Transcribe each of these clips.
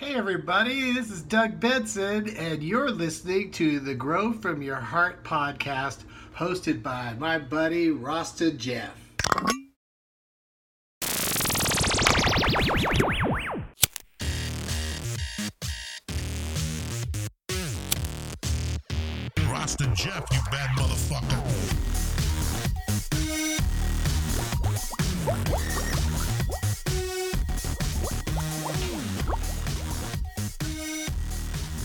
Hey, everybody, this is Doug Benson, and you're listening to the Grow From Your Heart podcast hosted by my buddy Rasta Jeff.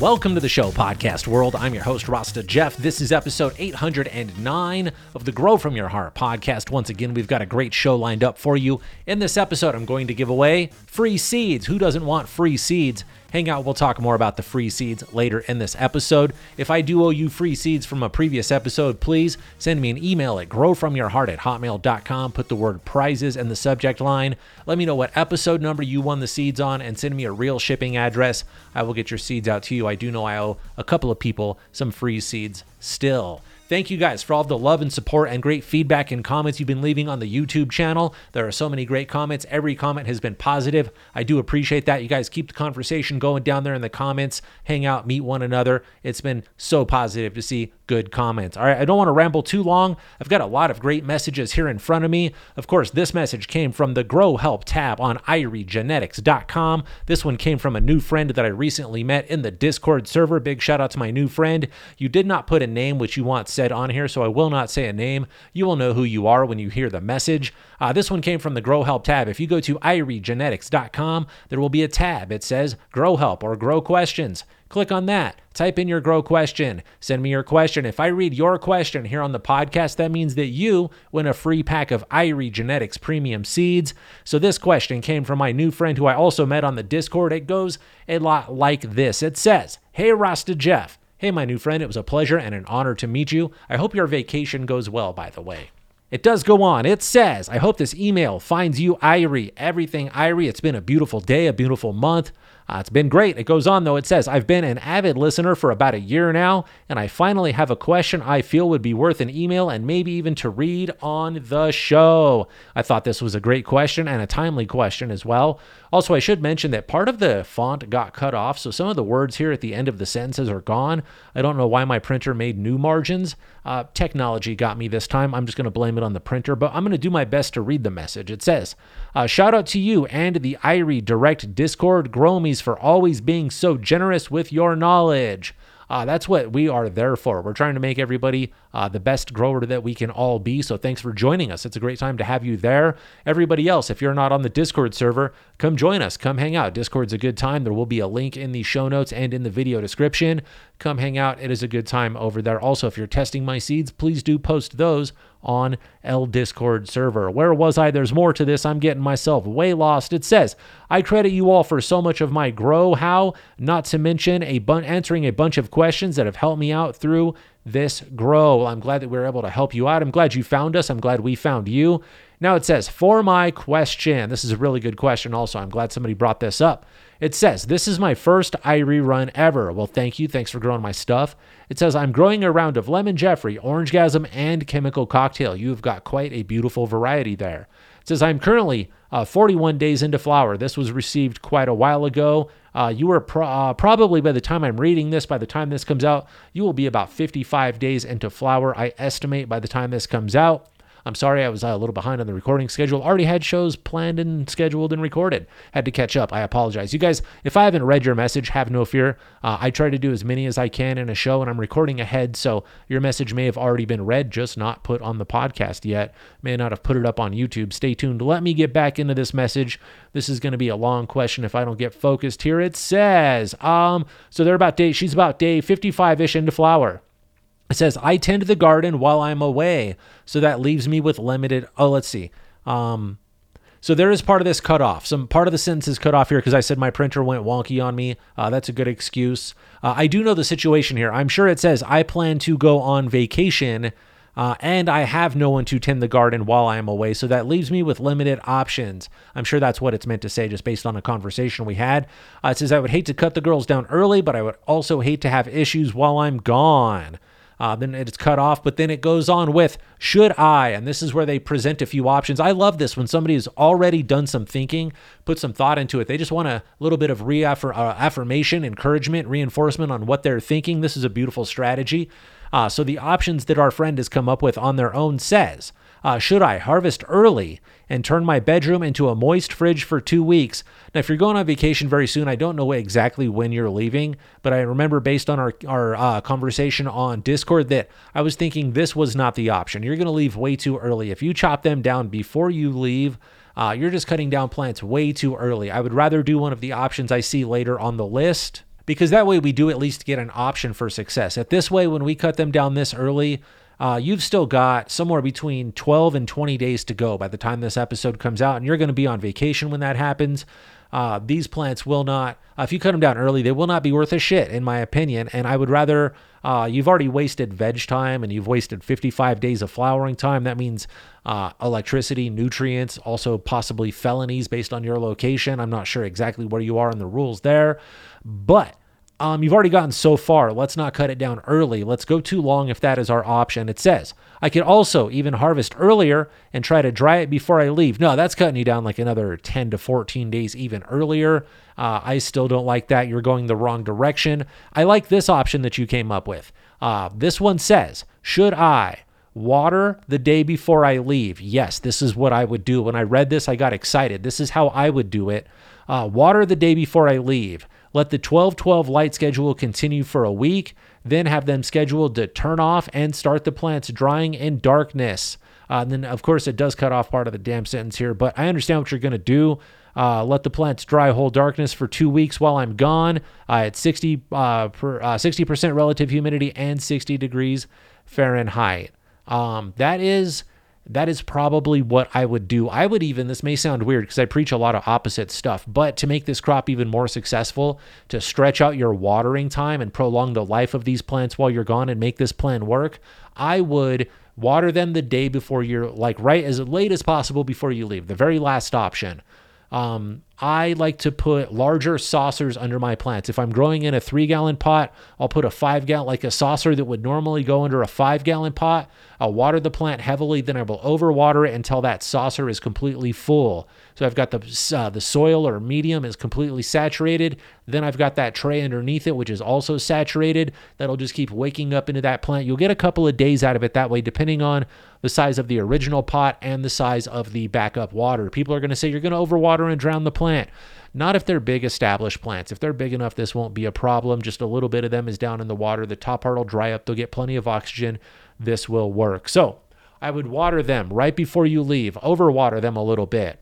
Welcome to the show, Podcast World. I'm your host, Rasta Jeff. This is episode 809 of the Grow From Your Heart podcast. Once again, we've got a great show lined up for you. In this episode, I'm going to give away free seeds. Who doesn't want free seeds? Hang out, we'll talk more about the free seeds later in this episode. If I do owe you free seeds from a previous episode, please send me an email at growfromyourheart at hotmail.com. Put the word prizes in the subject line. Let me know what episode number you won the seeds on and send me a real shipping address. I will get your seeds out to you. I do know I owe a couple of people some free seeds still. Thank you guys for all the love and support and great feedback and comments you've been leaving on the YouTube channel. There are so many great comments. Every comment has been positive. I do appreciate that. You guys keep the conversation going down there in the comments, hang out, meet one another. It's been so positive to see good comments. All right, I don't want to ramble too long. I've got a lot of great messages here in front of me. Of course, this message came from the Grow Help tab on iriegenetics.com. This one came from a new friend that I recently met in the Discord server. Big shout out to my new friend. You did not put a name which you want said on here, so I will not say a name. You will know who you are when you hear the message. Uh, this one came from the Grow Help tab. If you go to iriegenetics.com, there will be a tab. It says Grow Help or Grow Questions. Click on that. Type in your grow question. Send me your question. If I read your question here on the podcast, that means that you win a free pack of Irie Genetics premium seeds. So this question came from my new friend who I also met on the Discord. It goes a lot like this. It says, "Hey Rasta Jeff, hey my new friend, it was a pleasure and an honor to meet you. I hope your vacation goes well by the way." It does go on. It says, I hope this email finds you Irie. Everything Irie. It's been a beautiful day, a beautiful month. Uh, it's been great. It goes on, though. It says, I've been an avid listener for about a year now, and I finally have a question I feel would be worth an email and maybe even to read on the show. I thought this was a great question and a timely question as well. Also, I should mention that part of the font got cut off, so some of the words here at the end of the sentences are gone. I don't know why my printer made new margins. Uh, technology got me this time. I'm just going to blame it on the printer, but I'm going to do my best to read the message. It says, uh, Shout out to you and the Irie Direct Discord Gromies for always being so generous with your knowledge. Uh, that's what we are there for. We're trying to make everybody uh, the best grower that we can all be. So thanks for joining us. It's a great time to have you there. Everybody else, if you're not on the Discord server, come join us. Come hang out. Discord's a good time. There will be a link in the show notes and in the video description. Come hang out. It is a good time over there. Also, if you're testing my seeds, please do post those on L Discord server. Where was I? There's more to this. I'm getting myself way lost. It says, I credit you all for so much of my grow how, not to mention a bun- answering a bunch of questions that have helped me out through this grow. I'm glad that we are able to help you out. I'm glad you found us. I'm glad we found you. Now it says, for my question, this is a really good question also. I'm glad somebody brought this up. It says, This is my first Irie run ever. Well, thank you. Thanks for growing my stuff. It says, I'm growing a round of Lemon Jeffrey, Orange Gasm, and Chemical Cocktail. You've got quite a beautiful variety there. It says, I'm currently uh, 41 days into flower. This was received quite a while ago. Uh, you are pro- uh, probably, by the time I'm reading this, by the time this comes out, you will be about 55 days into flower, I estimate, by the time this comes out. I'm sorry I was uh, a little behind on the recording schedule. Already had shows planned and scheduled and recorded. Had to catch up. I apologize. You guys, if I haven't read your message, have no fear. Uh, I try to do as many as I can in a show, and I'm recording ahead, so your message may have already been read, just not put on the podcast yet. May not have put it up on YouTube. Stay tuned. Let me get back into this message. This is going to be a long question if I don't get focused here. It says, um, so they're about day, she's about day 55 ish into flower. It says, I tend the garden while I'm away. So that leaves me with limited. Oh, let's see. Um, so there is part of this cut off. Some part of the sentence is cut off here because I said my printer went wonky on me. Uh, that's a good excuse. Uh, I do know the situation here. I'm sure it says I plan to go on vacation uh, and I have no one to tend the garden while I am away. So that leaves me with limited options. I'm sure that's what it's meant to say, just based on a conversation we had. Uh, it says I would hate to cut the girls down early, but I would also hate to have issues while I'm gone. Uh, then it's cut off, but then it goes on with should I? And this is where they present a few options. I love this when somebody has already done some thinking, put some thought into it. They just want a little bit of reaffirmation, uh, encouragement, reinforcement on what they're thinking. This is a beautiful strategy. Uh, so the options that our friend has come up with on their own says, uh, should I harvest early and turn my bedroom into a moist fridge for two weeks? Now, if you're going on vacation very soon, I don't know exactly when you're leaving, but I remember based on our, our uh, conversation on Discord that I was thinking this was not the option. You're going to leave way too early. If you chop them down before you leave, uh, you're just cutting down plants way too early. I would rather do one of the options I see later on the list because that way we do at least get an option for success. At this way, when we cut them down this early, uh, you've still got somewhere between 12 and 20 days to go by the time this episode comes out, and you're going to be on vacation when that happens. Uh, these plants will not, uh, if you cut them down early, they will not be worth a shit, in my opinion. And I would rather, uh, you've already wasted veg time and you've wasted 55 days of flowering time. That means uh, electricity, nutrients, also possibly felonies based on your location. I'm not sure exactly where you are in the rules there, but um, you've already gotten so far. Let's not cut it down early. Let's go too long if that is our option. It says, I could also even harvest earlier and try to dry it before I leave. No, that's cutting you down like another 10 to 14 days even earlier. Uh, I still don't like that. You're going the wrong direction. I like this option that you came up with. Uh, this one says, Should I water the day before I leave? Yes, this is what I would do. When I read this, I got excited. This is how I would do it. Uh, water the day before I leave. Let the 12 12 light schedule continue for a week, then have them scheduled to turn off and start the plants drying in darkness. Uh, and then, of course, it does cut off part of the damn sentence here, but I understand what you're going to do. Uh, let the plants dry whole darkness for two weeks while I'm gone uh, at 60 uh, per, 60% uh, relative humidity and 60 degrees Fahrenheit. Um, that is that is probably what I would do. I would even, this may sound weird because I preach a lot of opposite stuff, but to make this crop even more successful, to stretch out your watering time and prolong the life of these plants while you're gone and make this plan work, I would water them the day before you're like right as late as possible before you leave, the very last option. Um, I like to put larger saucers under my plants. If I'm growing in a three gallon pot, I'll put a five gallon, like a saucer that would normally go under a five gallon pot. I'll water the plant heavily, then I will overwater it until that saucer is completely full. So I've got the uh, the soil or medium is completely saturated. Then I've got that tray underneath it, which is also saturated. That'll just keep waking up into that plant. You'll get a couple of days out of it that way, depending on the size of the original pot and the size of the backup water. People are going to say you're going to overwater and drown the plant. Not if they're big established plants. If they're big enough, this won't be a problem. Just a little bit of them is down in the water. The top part will dry up. They'll get plenty of oxygen. This will work. So I would water them right before you leave, overwater them a little bit.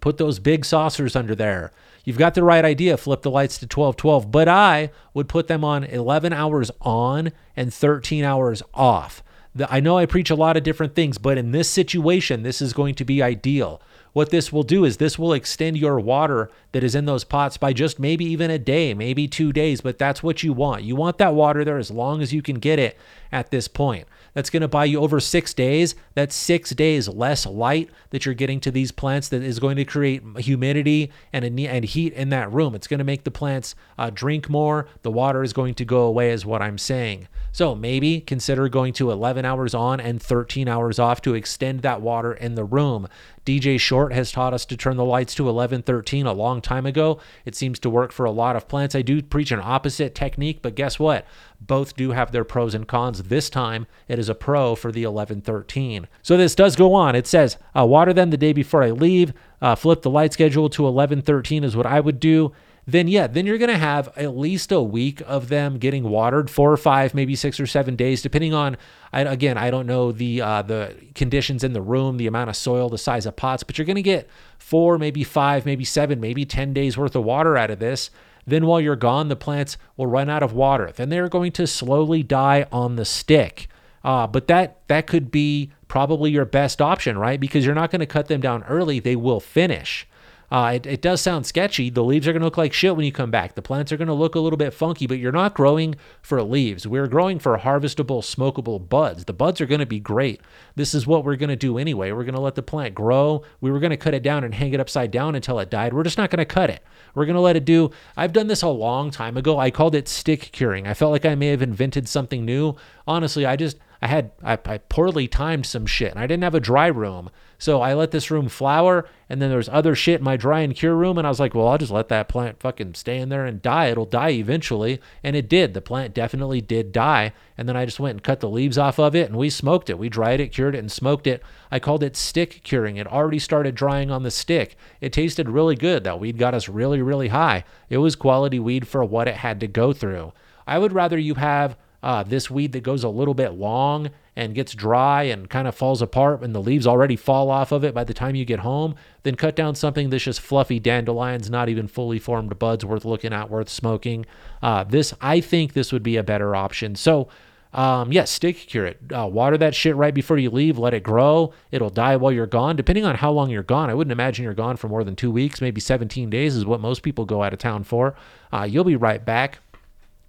Put those big saucers under there. You've got the right idea, flip the lights to 12 12, but I would put them on 11 hours on and 13 hours off. I know I preach a lot of different things, but in this situation, this is going to be ideal. What this will do is this will extend your water that is in those pots by just maybe even a day, maybe two days, but that's what you want. You want that water there as long as you can get it at this point that's going to buy you over six days. That's six days less light that you're getting to these plants that is going to create humidity and, and heat in that room. It's going to make the plants uh, drink more. The water is going to go away, is what I'm saying. So maybe consider going to 11 hours on and 13 hours off to extend that water in the room. DJ Short has taught us to turn the lights to 1113 a long time ago. It seems to work for a lot of plants. I do preach an opposite technique, but guess what? Both do have their pros and cons. This time it is a pro for the 1113. So this does go on. It says, uh, water them the day before I leave. Uh, flip the light schedule to 1113 is what I would do then yeah, then you're going to have at least a week of them getting watered, four or five, maybe six or seven days, depending on. I, again, I don't know the uh, the conditions in the room, the amount of soil, the size of pots, but you're going to get four, maybe five, maybe seven, maybe ten days worth of water out of this. Then while you're gone, the plants will run out of water. Then they're going to slowly die on the stick. Uh, but that that could be probably your best option, right? Because you're not going to cut them down early; they will finish. Uh, it, it does sound sketchy. The leaves are going to look like shit when you come back. The plants are going to look a little bit funky, but you're not growing for leaves. We're growing for harvestable, smokable buds. The buds are going to be great. This is what we're going to do anyway. We're going to let the plant grow. We were going to cut it down and hang it upside down until it died. We're just not going to cut it. We're going to let it do. I've done this a long time ago. I called it stick curing. I felt like I may have invented something new. Honestly, I just I had I, I, poorly timed some shit and I didn't have a dry room. So I let this room flower and then there's other shit in my dry and cure room and I was like, well, I'll just let that plant fucking stay in there and die. It'll die eventually. And it did. The plant definitely did die. And then I just went and cut the leaves off of it and we smoked it. We dried it, cured it, and smoked it. I called it stick curing. It already started drying on the stick. It tasted really good. That weed got us really, really high. It was quality weed for what it had to go through. I would rather you have uh, this weed that goes a little bit long and gets dry and kind of falls apart and the leaves already fall off of it by the time you get home, then cut down something that's just fluffy dandelions, not even fully formed buds worth looking at, worth smoking. Uh, this, I think this would be a better option. So, um, yes, yeah, stick cure it. Uh, water that shit right before you leave. Let it grow. It'll die while you're gone. Depending on how long you're gone, I wouldn't imagine you're gone for more than two weeks. Maybe 17 days is what most people go out of town for. Uh, you'll be right back.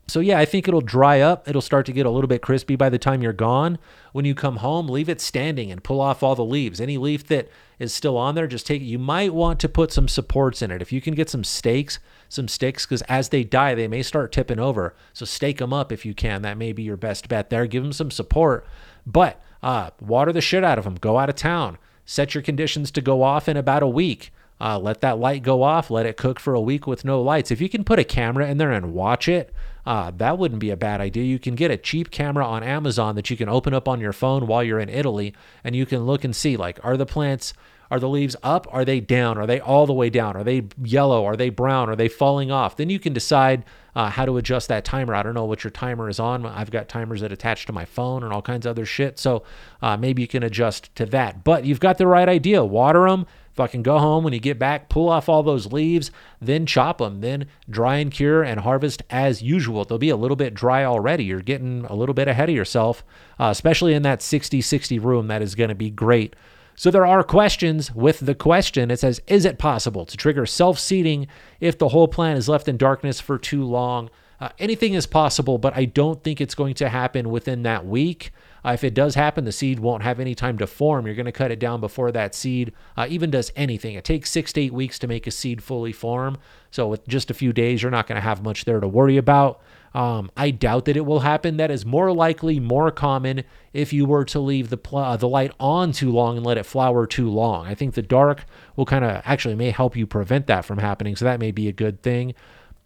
So yeah, I think it'll dry up. It'll start to get a little bit crispy by the time you're gone. When you come home, leave it standing and pull off all the leaves. Any leaf that is still on there, just take it. You might want to put some supports in it. If you can get some stakes, some sticks, because as they die, they may start tipping over. So stake them up if you can. That may be your best bet there. Give them some support, but uh, water the shit out of them. Go out of town. Set your conditions to go off in about a week. Uh, let that light go off. Let it cook for a week with no lights. If you can put a camera in there and watch it, uh, that wouldn't be a bad idea. You can get a cheap camera on Amazon that you can open up on your phone while you're in Italy, and you can look and see like, are the plants, are the leaves up? Are they down? Are they all the way down? Are they yellow? Are they brown? Are they falling off? Then you can decide uh, how to adjust that timer. I don't know what your timer is on. I've got timers that attach to my phone and all kinds of other shit. So uh, maybe you can adjust to that. But you've got the right idea. Water them Fucking go home when you get back, pull off all those leaves, then chop them, then dry and cure and harvest as usual. They'll be a little bit dry already. You're getting a little bit ahead of yourself, uh, especially in that 60 60 room. That is going to be great. So there are questions with the question. It says, Is it possible to trigger self seeding if the whole plant is left in darkness for too long? Uh, anything is possible, but I don't think it's going to happen within that week. Uh, if it does happen, the seed won't have any time to form. You're going to cut it down before that seed uh, even does anything. It takes six to eight weeks to make a seed fully form. So, with just a few days, you're not going to have much there to worry about. Um, I doubt that it will happen. That is more likely, more common if you were to leave the pl- uh, the light on too long and let it flower too long. I think the dark will kind of actually may help you prevent that from happening. So that may be a good thing.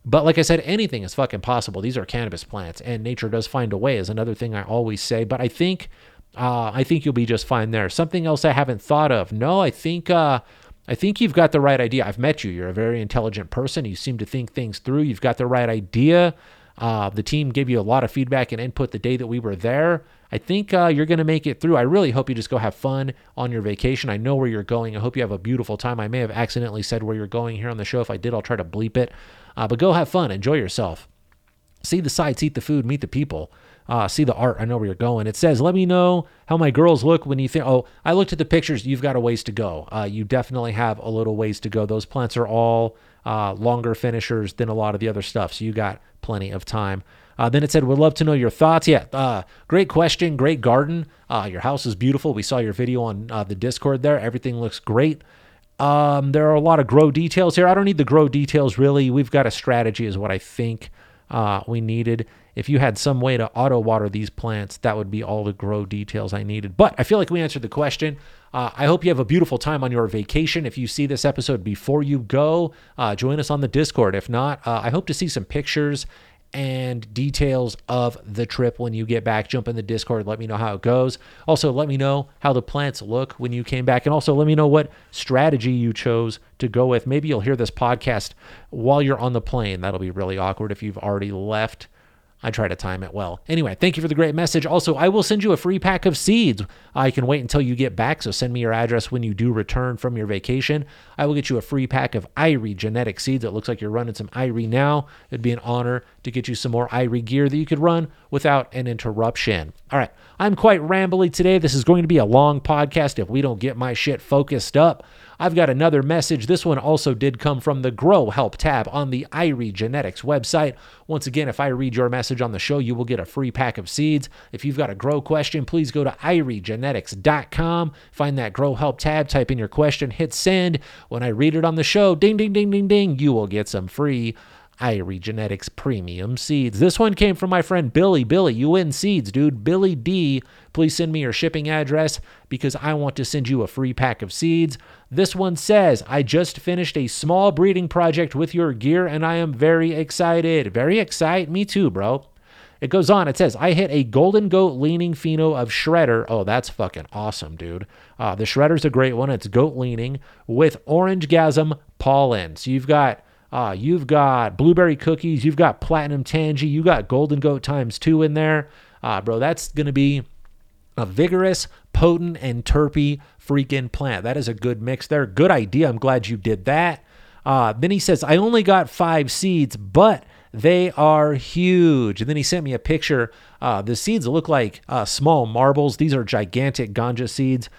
But like I said, anything is fucking possible. These are cannabis plants, and nature does find a way. Is another thing I always say. But I think, uh, I think you'll be just fine there. Something else I haven't thought of. No, I think, uh, I think you've got the right idea. I've met you. You're a very intelligent person. You seem to think things through. You've got the right idea. Uh, the team gave you a lot of feedback and input the day that we were there. I think uh, you're going to make it through. I really hope you just go have fun on your vacation. I know where you're going. I hope you have a beautiful time. I may have accidentally said where you're going here on the show. If I did, I'll try to bleep it. Uh, but go have fun, enjoy yourself. See the sights, eat the food, meet the people. Uh, see the art. I know where you're going. It says, "Let me know how my girls look when you think." Oh, I looked at the pictures. You've got a ways to go. Uh, you definitely have a little ways to go. Those plants are all uh, longer finishers than a lot of the other stuff, so you got plenty of time. Uh, then it said, "Would love to know your thoughts." Yeah, uh, great question. Great garden. Uh, your house is beautiful. We saw your video on the Discord there. Everything looks great. Um, there are a lot of grow details here. I don't need the grow details really. We've got a strategy, is what I think uh, we needed. If you had some way to auto water these plants, that would be all the grow details I needed. But I feel like we answered the question. Uh, I hope you have a beautiful time on your vacation. If you see this episode before you go, uh, join us on the Discord. If not, uh, I hope to see some pictures and details of the trip when you get back. Jump in the Discord, let me know how it goes. Also, let me know how the plants look when you came back, and also let me know what strategy you chose to go with. Maybe you'll hear this podcast while you're on the plane. That'll be really awkward if you've already left I try to time it well. Anyway, thank you for the great message. Also, I will send you a free pack of seeds. I can wait until you get back, so send me your address when you do return from your vacation. I will get you a free pack of Irie genetic seeds. It looks like you're running some Irie now. It'd be an honor to get you some more Irie gear that you could run without an interruption. All right, I'm quite rambly today. This is going to be a long podcast if we don't get my shit focused up. I've got another message. This one also did come from the Grow Help tab on the Irie Genetics website. Once again, if I read your message on the show, you will get a free pack of seeds. If you've got a grow question, please go to iriegenetics.com, find that Grow Help tab, type in your question, hit send. When I read it on the show, ding, ding, ding, ding, ding, you will get some free Irie Genetics premium seeds. This one came from my friend Billy. Billy, you win seeds, dude. Billy D, please send me your shipping address because I want to send you a free pack of seeds. This one says, I just finished a small breeding project with your gear and I am very excited. Very excited. Me too, bro. It goes on. It says, I hit a golden goat leaning pheno of Shredder. Oh, that's fucking awesome, dude. Uh, the Shredder's a great one. It's goat leaning with orange gasm pollen. So you've got uh, you've got blueberry cookies, you've got platinum tangy, you got golden goat times two in there. Uh, bro, that's going to be a vigorous, potent, and terpy freaking plant. That is a good mix there. Good idea. I'm glad you did that. Uh, then he says, I only got five seeds, but they are huge. And then he sent me a picture. Uh, the seeds look like uh, small marbles. These are gigantic ganja seeds.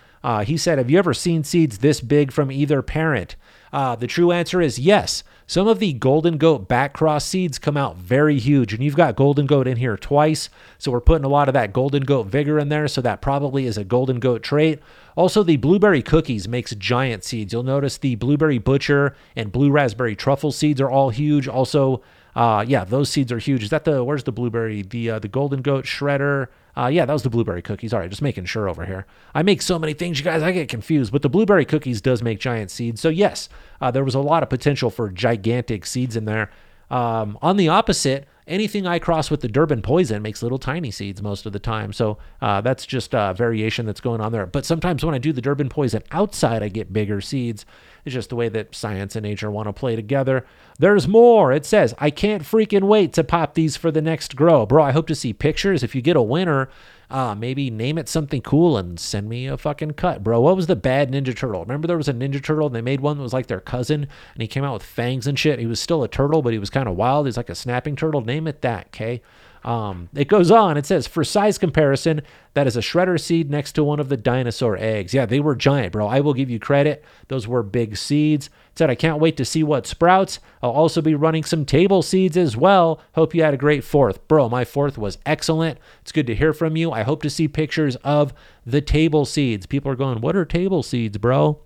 He said, Have you ever seen seeds this big from either parent? Uh, the true answer is yes. Some of the golden goat back cross seeds come out very huge, and you've got golden goat in here twice. So we're putting a lot of that golden goat vigor in there. So that probably is a golden goat trait. Also, the blueberry cookies makes giant seeds. You'll notice the blueberry butcher and blue raspberry truffle seeds are all huge. Also, uh, yeah, those seeds are huge. Is that the where's the blueberry? The uh, the golden goat shredder. Uh, yeah, that was the blueberry cookies. All right, just making sure over here. I make so many things, you guys, I get confused. But the blueberry cookies does make giant seeds. So yes, uh, there was a lot of potential for gigantic seeds in there. Um, on the opposite, anything I cross with the Durban poison makes little tiny seeds most of the time. So uh, that's just a variation that's going on there. But sometimes when I do the Durban poison outside, I get bigger seeds. It's just the way that science and nature want to play together. There's more. It says, I can't freaking wait to pop these for the next grow. Bro, I hope to see pictures. If you get a winner, uh, maybe name it something cool and send me a fucking cut, bro. What was the bad Ninja Turtle? Remember there was a Ninja Turtle and they made one that was like their cousin and he came out with fangs and shit. He was still a turtle, but he was kind of wild. He's like a snapping turtle. Name it that, okay? Um, it goes on. It says, for size comparison, that is a shredder seed next to one of the dinosaur eggs. Yeah, they were giant, bro. I will give you credit. Those were big seeds. It said, I can't wait to see what sprouts. I'll also be running some table seeds as well. Hope you had a great fourth. Bro, my fourth was excellent. It's good to hear from you. I hope to see pictures of the table seeds. People are going, What are table seeds, bro?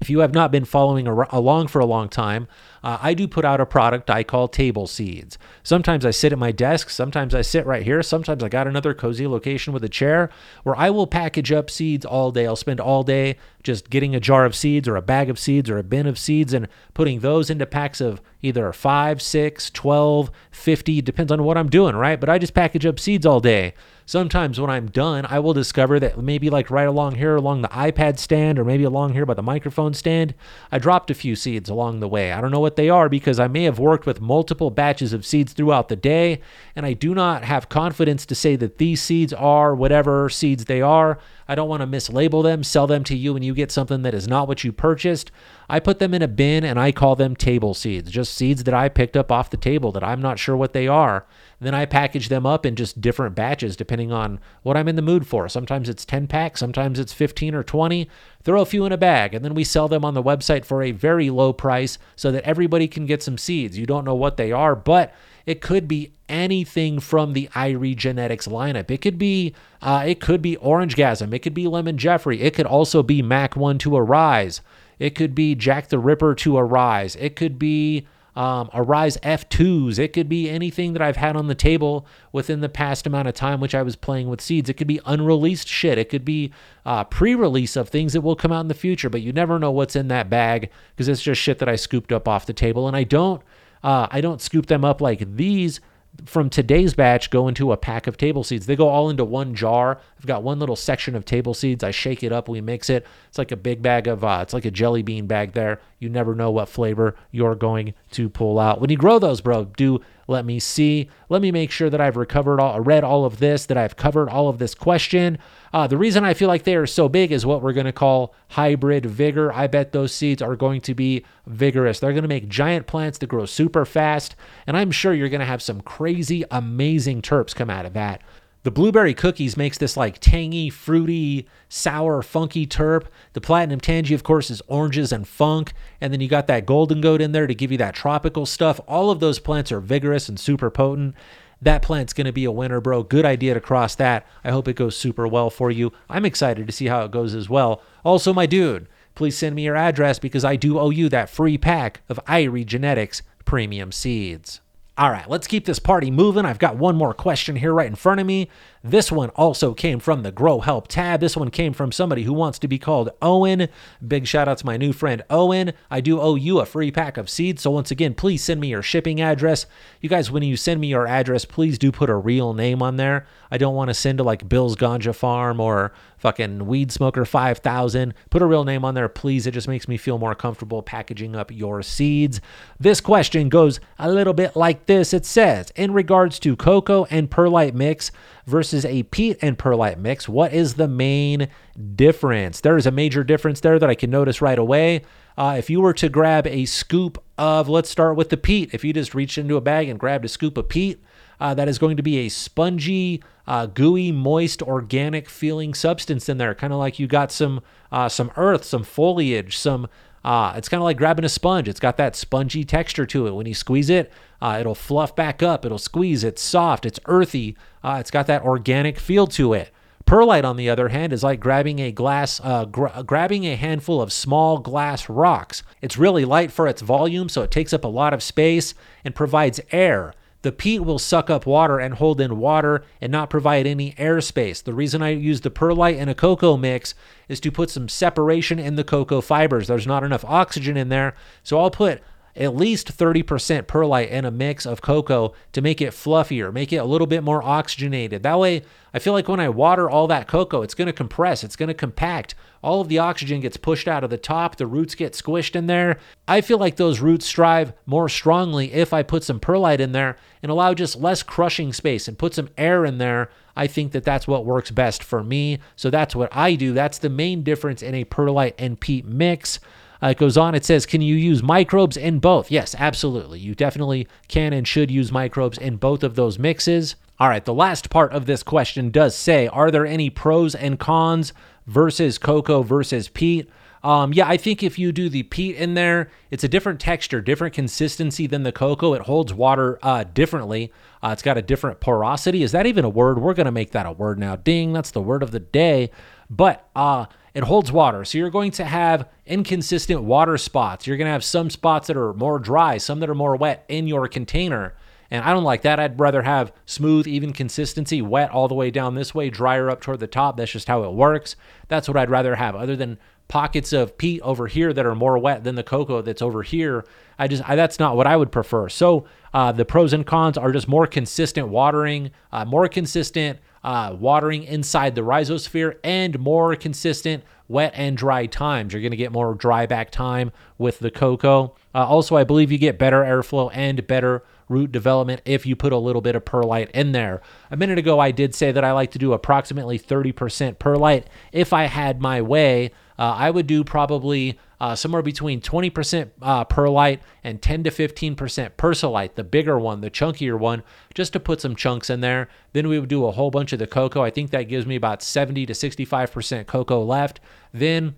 If you have not been following along for a long time, uh, I do put out a product I call table seeds. Sometimes I sit at my desk, sometimes I sit right here, sometimes I got another cozy location with a chair where I will package up seeds all day. I'll spend all day just getting a jar of seeds or a bag of seeds or a bin of seeds and putting those into packs of either 5, 6, 12, 50, depends on what I'm doing, right? But I just package up seeds all day. Sometimes when I'm done, I will discover that maybe like right along here, along the iPad stand, or maybe along here by the microphone stand, I dropped a few seeds along the way. I don't know what they are because I may have worked with multiple batches of seeds throughout the day, and I do not have confidence to say that these seeds are whatever seeds they are. I don't want to mislabel them, sell them to you, and you get something that is not what you purchased. I put them in a bin and I call them table seeds, just seeds that I picked up off the table that I'm not sure what they are. Then I package them up in just different batches depending on what I'm in the mood for. Sometimes it's 10 packs, sometimes it's 15 or 20. Throw a few in a bag, and then we sell them on the website for a very low price so that everybody can get some seeds. You don't know what they are, but it could be anything from the Irie Genetics lineup. It could be uh, it could be Orange Gasm. It could be Lemon Jeffrey. It could also be Mac One to Arise. It could be Jack the Ripper to Arise. It could be um, Arise F2s. It could be anything that I've had on the table within the past amount of time, which I was playing with seeds. It could be unreleased shit. It could be uh, pre release of things that will come out in the future, but you never know what's in that bag because it's just shit that I scooped up off the table. And I don't. Uh, I don't scoop them up like these from today's batch go into a pack of table seeds. They go all into one jar. I've got one little section of table seeds. I shake it up, we mix it. It's like a big bag of, uh, it's like a jelly bean bag there. You never know what flavor you're going to pull out. When you grow those, bro, do let me see. Let me make sure that I've recovered all, read all of this, that I've covered all of this question. Uh, the reason I feel like they are so big is what we're going to call hybrid vigor. I bet those seeds are going to be vigorous. They're going to make giant plants that grow super fast. And I'm sure you're going to have some crazy, amazing terps come out of that. The blueberry cookies makes this like tangy, fruity, sour, funky terp. The platinum tangy, of course, is oranges and funk. And then you got that golden goat in there to give you that tropical stuff. All of those plants are vigorous and super potent. That plant's going to be a winner, bro. Good idea to cross that. I hope it goes super well for you. I'm excited to see how it goes as well. Also, my dude, please send me your address because I do owe you that free pack of Irie Genetics premium seeds. All right, let's keep this party moving. I've got one more question here right in front of me. This one also came from the Grow Help tab. This one came from somebody who wants to be called Owen. Big shout out to my new friend Owen. I do owe you a free pack of seeds. So, once again, please send me your shipping address. You guys, when you send me your address, please do put a real name on there. I don't want to send to like Bill's Ganja Farm or fucking Weed Smoker 5000. Put a real name on there, please. It just makes me feel more comfortable packaging up your seeds. This question goes a little bit like this it says, in regards to cocoa and perlite mix, versus a peat and perlite mix, what is the main difference? There is a major difference there that I can notice right away. Uh, if you were to grab a scoop of, let's start with the peat. If you just reached into a bag and grabbed a scoop of peat, uh, that is going to be a spongy, uh, gooey, moist, organic feeling substance in there, kind of like you got some uh, some earth, some foliage, some. Uh, it's kind of like grabbing a sponge. It's got that spongy texture to it. When you squeeze it, uh, it'll fluff back up. It'll squeeze. It's soft. It's earthy. Uh, it's got that organic feel to it. Perlite, on the other hand, is like grabbing a glass, uh, gra- grabbing a handful of small glass rocks. It's really light for its volume, so it takes up a lot of space and provides air. The peat will suck up water and hold in water and not provide any airspace. The reason I use the perlite in a cocoa mix is to put some separation in the cocoa fibers. There's not enough oxygen in there, so I'll put at least 30% perlite in a mix of cocoa to make it fluffier, make it a little bit more oxygenated. That way, I feel like when I water all that cocoa, it's going to compress, it's going to compact. All of the oxygen gets pushed out of the top, the roots get squished in there. I feel like those roots strive more strongly if I put some perlite in there and allow just less crushing space and put some air in there. I think that that's what works best for me. So that's what I do. That's the main difference in a perlite and peat mix. Uh, it goes on, it says, Can you use microbes in both? Yes, absolutely. You definitely can and should use microbes in both of those mixes. All right, the last part of this question does say, Are there any pros and cons versus cocoa versus peat? Um, yeah, I think if you do the peat in there, it's a different texture, different consistency than the cocoa. It holds water uh, differently. Uh, it's got a different porosity. Is that even a word? We're going to make that a word now. Ding, that's the word of the day. But uh, it holds water. So you're going to have inconsistent water spots. You're going to have some spots that are more dry, some that are more wet in your container. And I don't like that. I'd rather have smooth, even consistency, wet all the way down this way, drier up toward the top. That's just how it works. That's what I'd rather have, other than pockets of peat over here that are more wet than the cocoa that's over here. I just I, that's not what I would prefer. So uh, the pros and cons are just more consistent watering, uh, more consistent uh, watering inside the rhizosphere, and more consistent wet and dry times. You're going to get more dry back time with the cocoa. Uh, also, I believe you get better airflow and better root development if you put a little bit of perlite in there. A minute ago, I did say that I like to do approximately 30% perlite. If I had my way, uh, I would do probably uh, somewhere between 20% uh, perlite and 10 to 15% persilite, the bigger one, the chunkier one, just to put some chunks in there. Then we would do a whole bunch of the cocoa. I think that gives me about 70 to 65% cocoa left. Then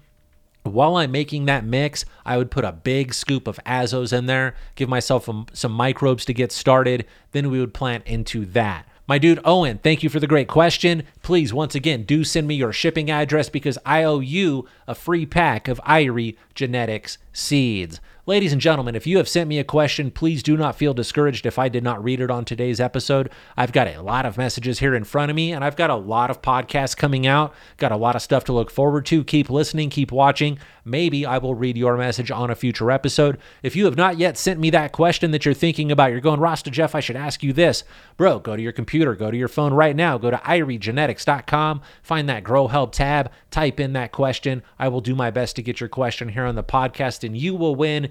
while I'm making that mix, I would put a big scoop of azos in there, give myself some microbes to get started. Then we would plant into that. My dude Owen, thank you for the great question. Please, once again, do send me your shipping address because I owe you a free pack of Irie Genetics seeds. Ladies and gentlemen, if you have sent me a question, please do not feel discouraged if I did not read it on today's episode. I've got a lot of messages here in front of me, and I've got a lot of podcasts coming out. Got a lot of stuff to look forward to. Keep listening, keep watching. Maybe I will read your message on a future episode. If you have not yet sent me that question that you're thinking about, you're going, Rasta Jeff, I should ask you this. Bro, go to your computer, go to your phone right now, go to iriegenetics.com, find that Grow Help tab, type in that question. I will do my best to get your question here on the podcast, and you will win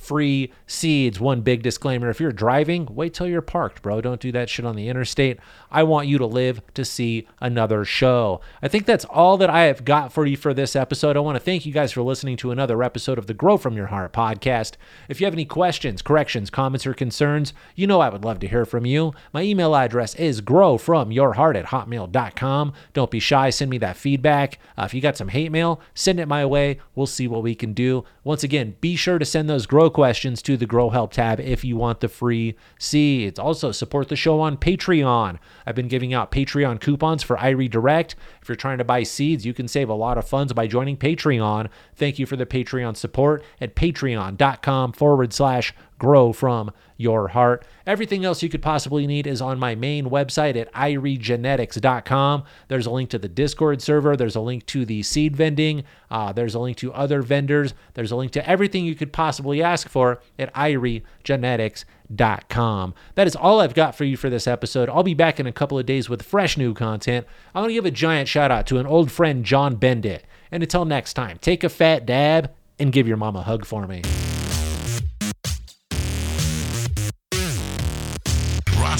free seeds. One big disclaimer if you're driving, wait till you're parked, bro. Don't do that shit on the interstate. I want you to live to see another show. I think that's all that I have got for you for this episode. I want to thank you guys for listening to another episode of the Grow From Your Heart podcast. If you have any questions, corrections, comments, or concerns, you know I would love to hear from you. My email address is growfromyourheart at hotmail.com. Don't be shy. Send me that feedback. Uh, if you got some hate mail, send it my way. We'll see what we can do. Once again, be sure to send those grow questions to the Grow Help tab if you want the free seeds. Also, support the show on Patreon. I've been giving out Patreon coupons for Irie Direct. If you're trying to buy seeds, you can save a lot of funds by joining Patreon. Thank you for the Patreon support at patreon.com forward slash grow from your heart. Everything else you could possibly need is on my main website at iriegenetics.com. There's a link to the Discord server, there's a link to the seed vending, uh, there's a link to other vendors, there's a link to everything you could possibly ask for at iriegenetics.com. That is all I've got for you for this episode. I'll be back in a couple of days with fresh new content. I want to give a giant shout out to an old friend, John Bendit. And until next time, take a fat dab and give your mom a hug for me.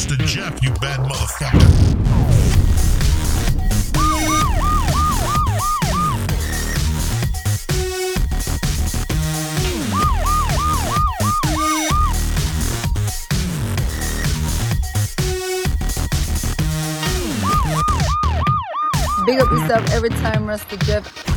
Rasta Jeff, you bad motherfucker. Big up yourself every time, Rasta Jeff.